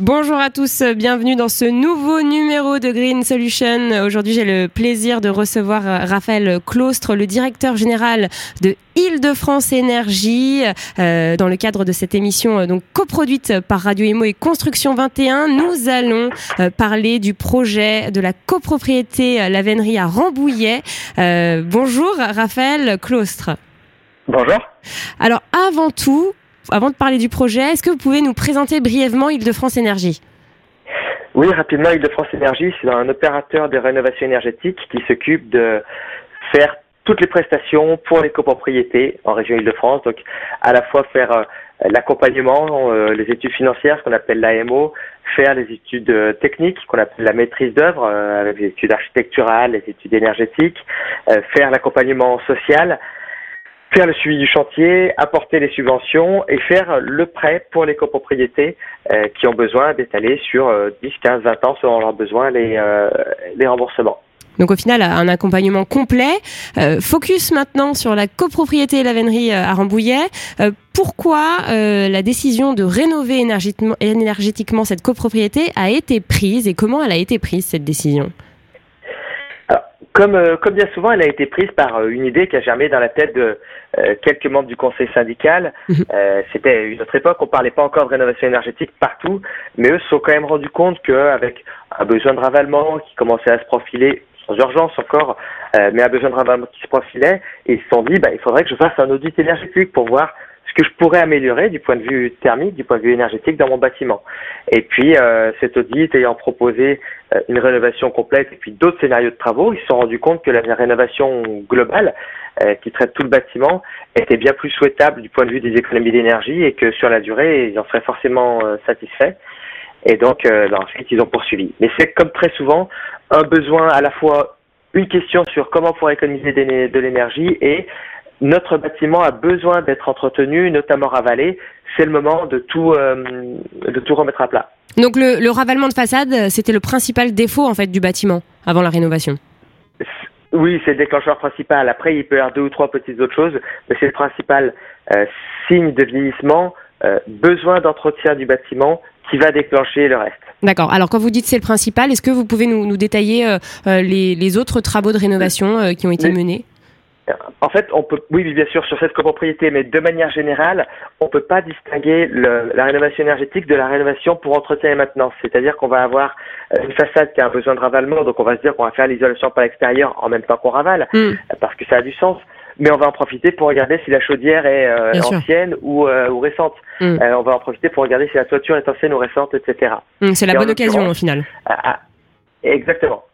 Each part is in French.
Bonjour à tous, bienvenue dans ce nouveau numéro de Green Solution. Aujourd'hui, j'ai le plaisir de recevoir Raphaël Claustre, le directeur général de Île-de-France Énergie, euh, dans le cadre de cette émission euh, donc coproduite par Radio Emo et Construction 21. Nous allons euh, parler du projet de la copropriété Lavennerie à Rambouillet. bonjour Raphaël Claustre. Bonjour. Alors avant tout, avant de parler du projet, est-ce que vous pouvez nous présenter brièvement Île-de-France Énergie? Oui, rapidement, Île-de-France Énergie, c'est un opérateur de rénovation énergétique qui s'occupe de faire toutes les prestations pour les copropriétés en région Île-de-France. Donc, à la fois faire euh, l'accompagnement, euh, les études financières, ce qu'on appelle l'AMO, faire les études euh, techniques, qu'on appelle la maîtrise d'œuvre, avec les études architecturales, les études énergétiques, faire l'accompagnement social, faire le suivi du chantier, apporter les subventions et faire le prêt pour les copropriétés euh, qui ont besoin d'étaler sur 10, 15, 20 ans selon leurs besoins les, euh, les remboursements. Donc au final, un accompagnement complet. Euh, focus maintenant sur la copropriété et vénerie à Rambouillet. pourquoi la décision de rénover énergétiquement cette copropriété a été prise et comment elle a été prise cette décision? Comme, euh, comme bien souvent, elle a été prise par euh, une idée qui a germé dans la tête de euh, quelques membres du conseil syndical. Mhm. C'était une autre époque, on parlait pas encore de rénovation énergétique partout, mais eux se sont quand même rendus compte qu'avec un besoin de ravalement qui commençait à se profiler, sans urgence encore, mais un besoin de ravalement qui se profilait, ils se sont dit, bah, il faudrait que je fasse un audit énergétique pour voir ce que je pourrais améliorer du point de vue thermique, du point de vue énergétique dans mon bâtiment. Et puis euh, cet audit ayant proposé euh, une rénovation complète et puis d'autres scénarios de travaux, ils se sont rendus compte que la rénovation globale euh, qui traite tout le bâtiment était bien plus souhaitable du point de vue des économies d'énergie et que sur la durée, ils en seraient forcément satisfaits. Et donc ben, ensuite, ils ont poursuivi. Mais c'est comme très souvent un besoin à la fois une question sur comment pouvoir économiser de l'énergie et notre bâtiment a besoin d'être entretenu, notamment ravalé. C'est le moment de tout, euh, de tout remettre à plat. Donc le, le ravalement de façade, c'était le principal défaut en fait du bâtiment avant la rénovation? Oui, c'est le déclencheur principal. Après, il peut y avoir deux ou trois petites autres choses, mais c'est le principal euh, signe de vieillissement, euh, besoin d'entretien du bâtiment qui va déclencher le reste. D'accord. Alors quand vous dites c'est le principal, est-ce que vous pouvez nous, nous détailler les, les, autres travaux de rénovation qui ont été menés? En fait, on peut, oui, bien sûr, sur cette copropriété, mais de manière générale, on ne peut pas distinguer le, la rénovation énergétique de la rénovation pour entretien et maintenance. C'est-à-dire qu'on va avoir euh, une façade qui a un besoin de ravalement, donc on va se dire qu'on va faire l'isolation par l'extérieur en même temps qu'on ravale, mm. parce que ça a du sens. Mais on va en profiter pour regarder si la chaudière est euh, ancienne ou, euh, ou récente. Mm. on va en profiter pour regarder si la toiture est ancienne ou récente, etc. Mm, c'est la bonne occasion au final. exactement.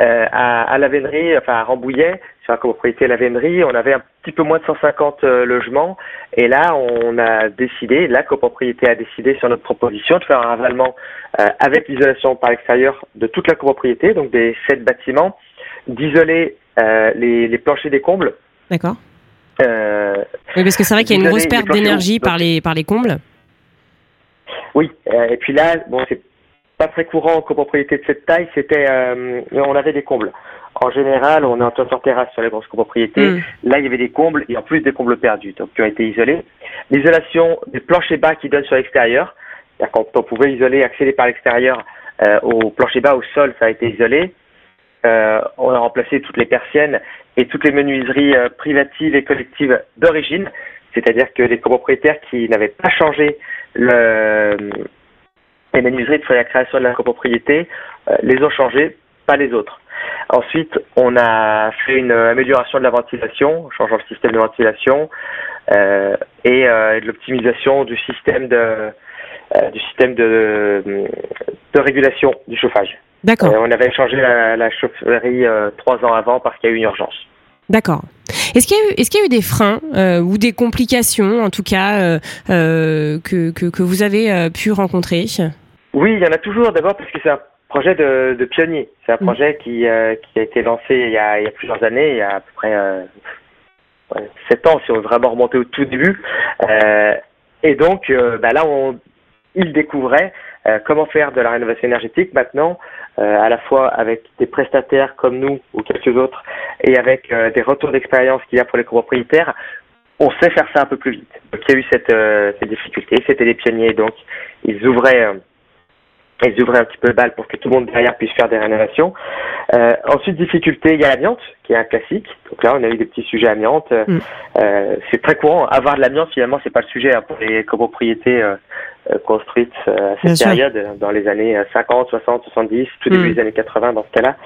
à, à la vénerie, enfin à Rambouillet, sur la copropriété La Vénerie, on avait un petit peu moins de 150 euh, logements. Et là, on a décidé, la copropriété a décidé sur notre proposition de faire un ravalement euh, avec l'isolation par l'extérieur de toute la copropriété, donc des sept bâtiments, d'isoler euh, les, planchers des combles. D'accord. oui, parce que c'est vrai qu'il y a une grosse perte d'énergie par les, par les combles. Oui, et puis là, bon, c'est pas très courant en copropriété de cette taille, c'était, on avait des combles. En général, on est en sur terrasse sur les grosses copropriétés. Mm. Là, il y avait des combles et en plus des combles perdus, donc qui ont été isolés. L'isolation des planchers bas qui donnent sur l'extérieur, quand on pouvait isoler, accéder par l'extérieur euh, au plancher bas, au sol, ça a été isolé. Euh, on a remplacé toutes les persiennes et toutes les menuiseries euh, privatives et collectives d'origine, c'est-à-dire que les copropriétaires qui n'avaient pas changé le, les menuiseries de la création de la copropriété euh, les ont changées, pas les autres. Ensuite, on a fait une amélioration de la ventilation, en changeant le système de ventilation euh, et euh, de l'optimisation du système de euh, du système de, de régulation du chauffage. D'accord. on avait changé la, chaufferie trois ans avant parce qu'il y a eu une urgence. D'accord. Est-ce qu'il y, a eu, est-ce qu'il y a eu des freins ou des complications, en tout cas, que, que, que, vous avez pu rencontrer? Oui, il y en a toujours. D'abord parce que c'est un projet de, de pionnier. C'est un mm. projet qui, euh, qui a été lancé il y a, il y a plusieurs années, il y a à peu près euh, sept ans si on veut vraiment remonter au tout début. Euh, et donc, bah là, on, il découvrait comment faire de la rénovation énergétique maintenant, à la fois avec des prestataires comme nous ou quelques autres, et avec des retours d'expérience qu'il y a pour les copropriétaires, on sait faire ça un peu plus vite. Donc il y a eu cette, cette difficulté, c'était des pionniers, donc ils ouvraient ils ouvraient un petit peu le bal pour que tout le monde derrière puisse faire des rénovations. Euh, ensuite, difficulté, il y a l'amiante, qui est un classique. Donc là, on a eu des petits sujets amiante. Mm. Euh, c'est très courant. Avoir de l'amiante, finalement, c'est pas le sujet hein, pour les copropriétés euh, euh construites euh, à cette période, dans les années 50, 60, 70, tout début mm. des années 80 dans ce cas-là.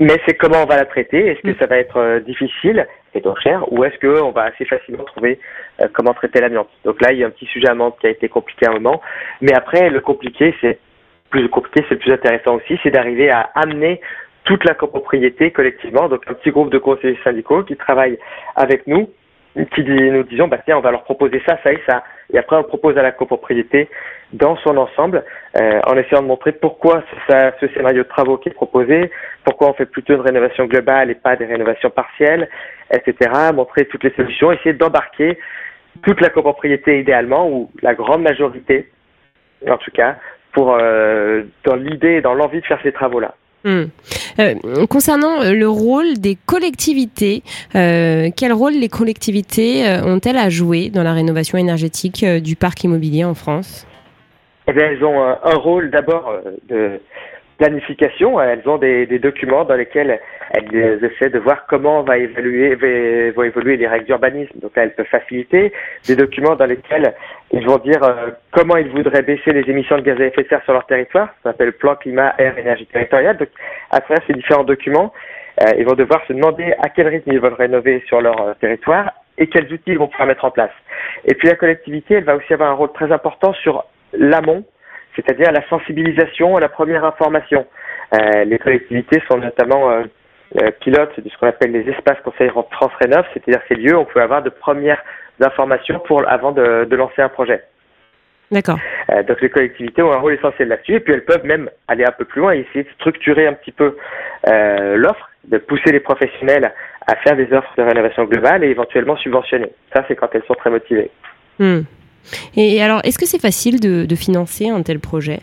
Mais c'est comment on va la traiter? Est-ce que mm. ça va être difficile? Et donc cher, ou est-ce qu'on va assez facilement trouver euh, comment traiter l'amiante? Donc là, il y a un petit sujet amiante qui a été compliqué à un moment, mais après, le compliqué, c'est plus compliqué, c'est plus intéressant aussi, c'est d'arriver à amener toute la copropriété collectivement, donc un petit groupe de conseillers syndicaux qui travaillent avec nous qui nous disons, bah tiens, on va leur proposer ça, ça et ça. Et après, on propose à la copropriété dans son ensemble, euh, en essayant de montrer pourquoi c'est ce scénario de travaux qui est proposé, pourquoi on fait plutôt une rénovation globale et pas des rénovations partielles, etc. Montrer toutes les solutions, essayer d'embarquer toute la copropriété idéalement, ou la grande majorité, en tout cas, pour euh, dans l'idée dans l'envie de faire ces travaux-là. Hmm. Euh, concernant euh, le rôle des collectivités, euh, quel rôle les collectivités ont-elles à jouer dans la rénovation énergétique du parc immobilier en France? Eh elles ont un rôle d'abord de planification. Elles ont des, des, documents dans lesquels elles essaient de voir comment va évaluer, vont évoluer les règles d'urbanisme. Donc là, elles peuvent faciliter. Des documents dans lesquels ils vont dire euh, comment ils voudraient baisser les émissions de gaz à effet de serre sur leur territoire. Ça s'appelle plan climat, air, énergie territoriale. Donc à travers ces différents documents, euh, ils vont devoir se demander à quel rythme ils veulent rénover sur leur euh, territoire et quels outils ils vont pouvoir mettre en place. Et puis la collectivité, elle va aussi avoir un rôle très important sur l'amont c'est-à-dire la sensibilisation à la première information. Euh, les collectivités sont notamment euh, euh, pilotes de ce qu'on appelle les espaces conseils France Rénov, c'est-à-dire ces lieux où on peut avoir de premières informations pour, avant de, de lancer un projet. D'accord. Euh, donc les collectivités ont un rôle essentiel là-dessus et puis elles peuvent même aller un peu plus loin et essayer de structurer un petit peu l'offre, de pousser les professionnels à faire des offres de rénovation globale et éventuellement subventionner. Ça, c'est quand elles sont très motivées. Hmm. Et alors, est-ce que c'est facile de, financer un tel projet?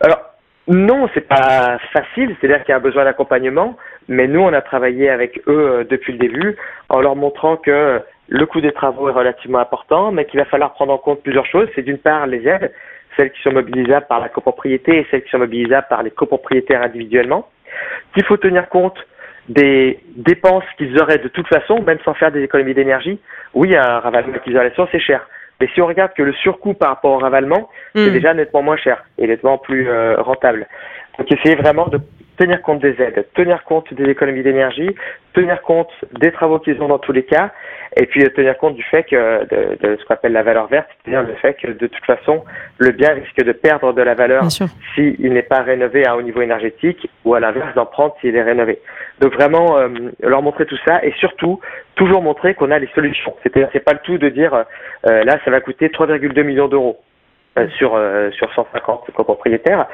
Alors, non, c'est pas facile, c'est-à-dire qu'il y a un besoin d'accompagnement, mais nous, on a travaillé avec eux euh, depuis le début en leur montrant que le coût des travaux est relativement important, mais qu'il va falloir prendre en compte plusieurs choses. C'est d'une part les aides, celles qui sont mobilisables par la copropriété et celles qui sont mobilisables par les copropriétaires individuellement, qu'il faut tenir compte des dépenses qu'ils auraient de toute façon, même sans faire des économies d'énergie. Oui, un ravalement d'isolation, c'est cher. Mais si on regarde que le surcoût par rapport au ravalement, c'est hmm. déjà nettement moins cher et nettement plus euh, rentable. Donc essayez vraiment de tenir compte des aides, tenir compte des économies d'énergie, tenir compte des travaux qu'ils ont dans tous les cas, et puis tenir compte du fait que de, de ce qu'on appelle la valeur verte, c'est-à-dire le fait que de toute façon le bien risque de perdre de la valeur s'il n'est pas rénové à haut niveau énergétique, ou à l'inverse d'en prendre s'il est rénové. Donc vraiment euh, leur montrer tout ça et surtout toujours montrer qu'on a les solutions. C'est-à-dire c'est pas le tout de dire euh, là ça va coûter 3,2 millions d'euros. Euh, sur sur 150 copropriétaires.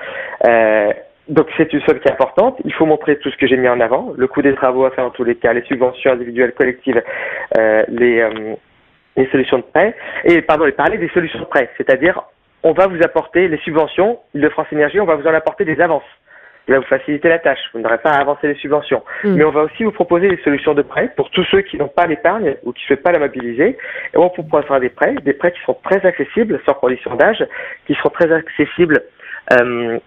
Euh, donc c'est une somme qui est importante. Il faut montrer tout ce que j'ai mis en avant, le coût des travaux à faire dans tous les cas, les subventions individuelles, collectives, euh, les, euh, les solutions de prêt, et pardon, et parler des solutions de prêt, c'est-à-dire on va vous apporter les subventions, de France Énergie, on va vous en apporter des avances. Il va vous faciliter la tâche. Vous n'aurez pas à avancer les subventions. Hmm. Mais on va aussi vous proposer des solutions de prêt pour tous ceux qui n'ont pas l'épargne ou qui ne souhaitent pas la mobiliser. Et on vous proposera des prêts, des prêts qui sont très accessibles, sans condition d'âge, qui seront très accessibles euh,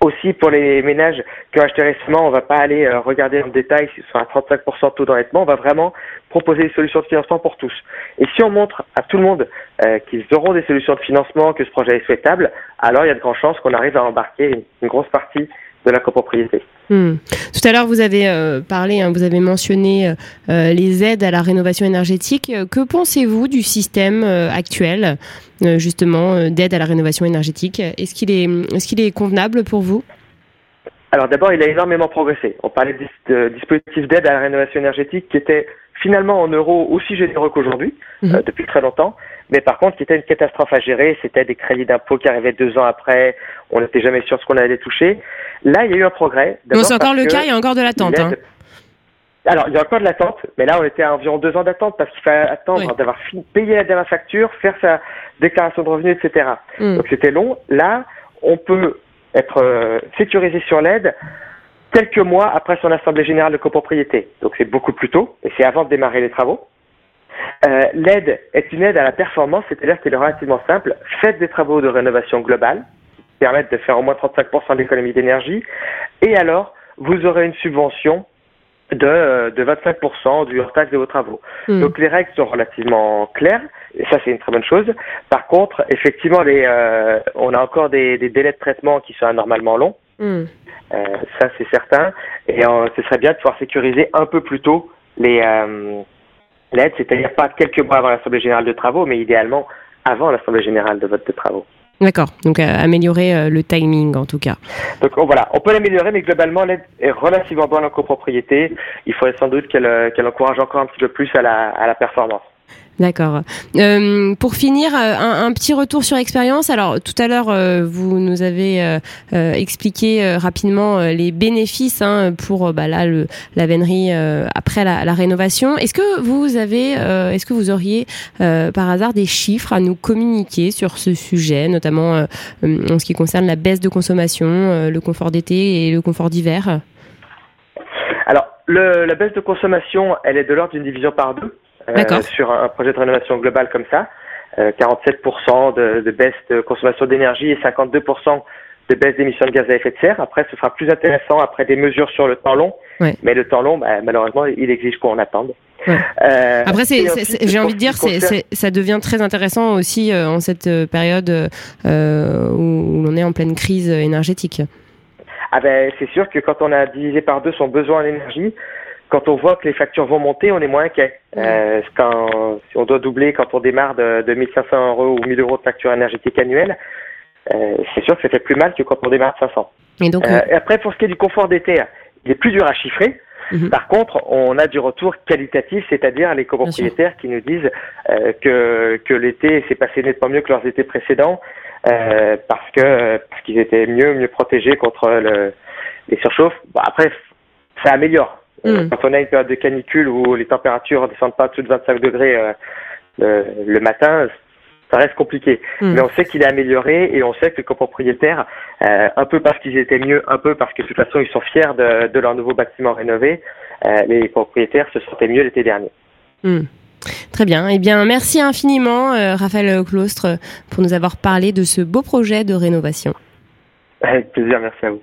aussi pour les ménages qui ont acheté récemment, on va pas aller euh, regarder en détail s'ils sont à 35% de taux d'endettement, on va vraiment proposer des solutions de financement pour tous. Et si on montre à tout le monde euh, qu'ils auront des solutions de financement, que ce projet est souhaitable, alors il y a de grandes chances qu'on arrive à embarquer une grosse partie de la copropriété. Hmm. Tout à l'heure, vous avez euh, parlé, hein, vous avez mentionné euh, euh, les aides à la rénovation énergétique. Que pensez-vous du système actuel, justement, d'aide à la rénovation énergétique? Est-ce qu'il est, est, qu'il est convenable pour vous? Alors d'abord, il a énormément progressé. On parlait de, dispositifs d'aide à la rénovation énergétique qui étaient finalement en euros aussi généreux qu'aujourd'hui, mhm. depuis très longtemps mais par contre, qui était une catastrophe à gérer, c'était des crédits d'impôt qui arrivaient deux ans après, on n'était jamais sûr ce qu'on allait toucher. Là, il y a eu un progrès. c'est encore le cas, il y a encore de l'attente. Hein. alors, il y a encore de l'attente, mais là, on était à environ deux ans d'attente parce qu'il fallait attendre d'avoir payé la dernière facture, faire sa déclaration de revenus, etc. Mm. Donc, c'était long. Là, on peut être euh, sécurisé sur l'aide quelques mois après son assemblée générale de copropriété. Donc, c'est beaucoup plus tôt et c'est avant de démarrer les travaux. Euh, l'aide est une aide à la performance, c'est-à-dire qu'elle est relativement simple. Faites des travaux de rénovation globale, qui permettent de faire au moins 35% d'économie d'énergie, et alors, vous aurez une subvention de, de 25% du hors-taxe de vos travaux. Hmm. Donc les règles sont relativement claires, et ça c'est une très bonne chose. Par contre, effectivement, les, euh, on a encore des, des, délais de traitement qui sont anormalement longs. Hmm. Euh, ça c'est certain, et euh, ce serait bien de pouvoir sécuriser un peu plus tôt les euh, l'aide, c'est-à-dire pas quelques mois avant l'Assemblée générale de travaux, mais idéalement avant l'Assemblée générale de vote de travaux. D'accord, donc euh, améliorer euh, le timing en tout cas. Donc oh, voilà, on peut l'améliorer, mais globalement l'aide est relativement bonne en copropriété. Il faudrait sans doute qu'elle euh, encourage encore un petit peu plus à la, à la performance. D'accord. Euh, pour finir, euh, un, petit retour sur expérience. Alors tout à l'heure, euh, vous nous avez expliqué rapidement les bénéfices hein, pour bah, là le, la vannerie après la, la rénovation. Est-ce que vous avez, est-ce que vous auriez par hasard des chiffres à nous communiquer sur ce sujet, notamment en ce qui concerne la baisse de consommation, le confort d'été et le confort d'hiver? Alors le, la baisse de consommation, elle est de l'ordre d'une division par deux. Euh, sur un projet de rénovation globale comme ça. 47% euh, de, de, baisse de consommation d'énergie et 52% de baisse d'émissions de gaz à effet de serre. Après, ce sera plus intéressant après des mesures sur le temps long. Mais le temps long, bah, malheureusement, il exige qu'on attende. Euh, Après, j'ai envie de dire, ça devient très intéressant aussi euh, en cette période euh, où l'on est en pleine crise énergétique. Ah ben, c'est sûr que quand on a divisé par deux son besoin en énergie, quand on voit que les factures vont monter, on est moins inquiet. Euh, quand, si on doit doubler quand on démarre de, de 1500 euros ou 1000 euros de facture énergétique annuelle, euh, c'est sûr que ça fait plus mal que quand on démarre de 500. Et donc, euh, après, pour ce qui est du confort d'été, il est plus dur à chiffrer. Mhm. Par contre, on a du retour qualitatif, c'est-à-dire les copropriétaires qui nous disent euh, que, que l'été s'est passé nettement mieux que leurs étés précédents euh, parce que parce qu'ils étaient mieux mieux protégés contre le, les surchauffes. Bon, après, ça améliore. Mm. Quand on a une période de canicule où les températures ne descendent pas tout de 25 degrés euh, le, matin, ça reste compliqué. Mm. Mais on sait qu'il est amélioré et on sait que les copropriétaires, euh, un peu parce qu'ils étaient mieux, un peu parce que de toute façon ils sont fiers de, de leur nouveau bâtiment rénové, euh, les propriétaires se sentaient mieux l'été dernier. Mm. Très bien. Eh bien, merci infiniment, Raphaël Claustre, pour nous avoir parlé de ce beau projet de rénovation. Avec plaisir, merci à vous.